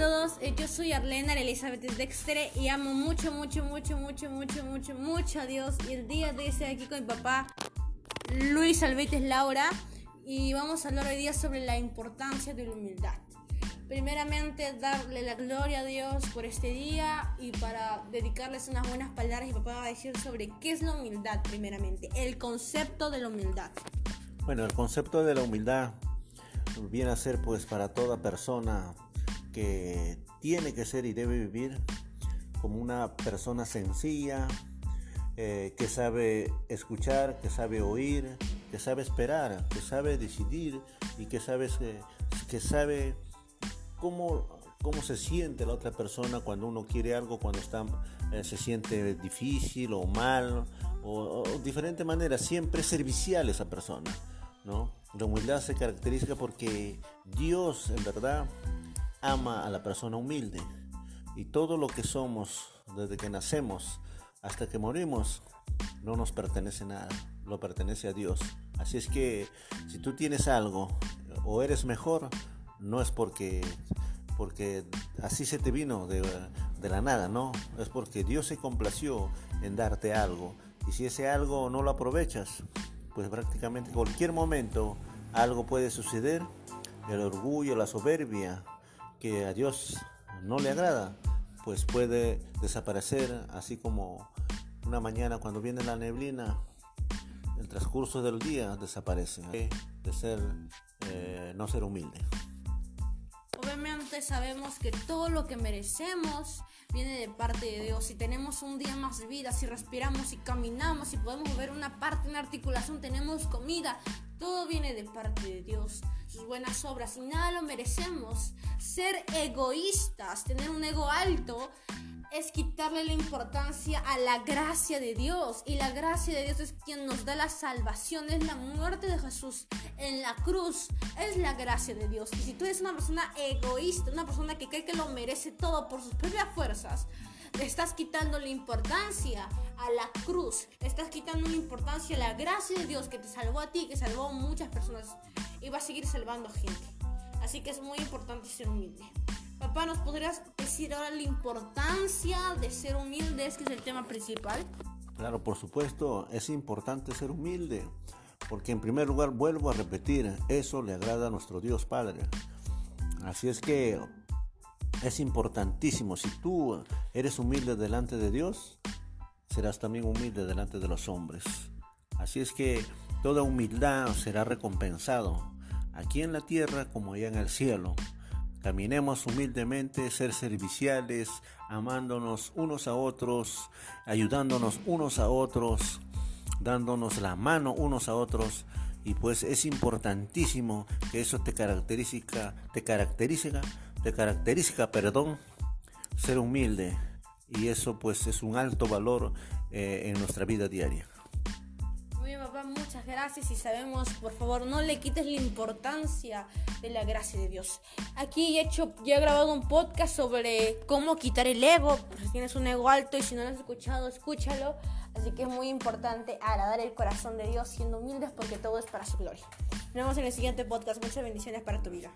todos, eh, yo soy Arlena Elizabeth Dexter y amo mucho, mucho, mucho, mucho, mucho, mucho, mucho a Dios. Y el día de hoy estoy aquí con mi papá Luis Albetes Laura y vamos a hablar hoy día sobre la importancia de la humildad. Primeramente, darle la gloria a Dios por este día y para dedicarles unas buenas palabras. Mi papá va a decir sobre qué es la humildad, primeramente, el concepto de la humildad. Bueno, el concepto de la humildad viene a ser pues para toda persona que tiene que ser y debe vivir como una persona sencilla, eh, que sabe escuchar, que sabe oír, que sabe esperar, que sabe decidir y que sabe, que sabe cómo, cómo se siente la otra persona cuando uno quiere algo, cuando está, eh, se siente difícil o mal, o, de diferente manera, siempre servicial esa persona. ¿no? La humildad se caracteriza porque Dios en verdad ama a la persona humilde. Y todo lo que somos desde que nacemos hasta que morimos no nos pertenece nada, lo pertenece a Dios. Así es que si tú tienes algo o eres mejor, no es porque, porque así se te vino de, de la nada, no, es porque Dios se complació en darte algo. Y si ese algo no lo aprovechas, pues prácticamente en cualquier momento algo puede suceder. El orgullo, la soberbia, que a Dios no le agrada, pues puede desaparecer, así como una mañana cuando viene la neblina, el transcurso del día desaparece, de ser, eh, no ser humilde. Obviamente sabemos que todo lo que merecemos viene de parte de Dios. Si tenemos un día más de vida, si respiramos, si caminamos, si podemos ver una parte, una articulación, tenemos comida, todo viene de parte de Dios, sus buenas obras y nada lo merecemos. Ser egoístas, tener un ego alto, es quitarle la importancia a la gracia de Dios. Y la gracia de Dios es quien nos da la salvación, es la muerte de Jesús en la cruz, es la gracia de Dios. Y si tú eres una persona egoísta, una persona que cree que lo merece todo por sus propias fuerzas, le estás quitando la importancia a la cruz, estás quitando la importancia a la gracia de Dios que te salvó a ti, que salvó a muchas personas y va a seguir salvando gente. Así que es muy importante ser humilde. Papá, ¿nos podrías decir ahora la importancia de ser humilde? Es que es el tema principal. Claro, por supuesto, es importante ser humilde, porque en primer lugar, vuelvo a repetir, eso le agrada a nuestro Dios Padre. Así es que es importantísimo. Si tú eres humilde delante de Dios, serás también humilde delante de los hombres. Así es que toda humildad será recompensado, aquí en la tierra como allá en el cielo. Caminemos humildemente, ser serviciales, amándonos unos a otros, ayudándonos unos a otros, dándonos la mano unos a otros. Y pues es importantísimo que eso te caracteriza, te caracteriza de característica, perdón, ser humilde. Y eso pues es un alto valor eh, en nuestra vida diaria. Bien, papá, muchas gracias y sabemos, por favor, no le quites la importancia de la gracia de Dios. Aquí he hecho, ya he grabado un podcast sobre cómo quitar el ego, si tienes un ego alto y si no lo has escuchado, escúchalo. Así que es muy importante agradar el corazón de Dios siendo humildes porque todo es para su gloria. Nos vemos en el siguiente podcast. Muchas bendiciones para tu vida.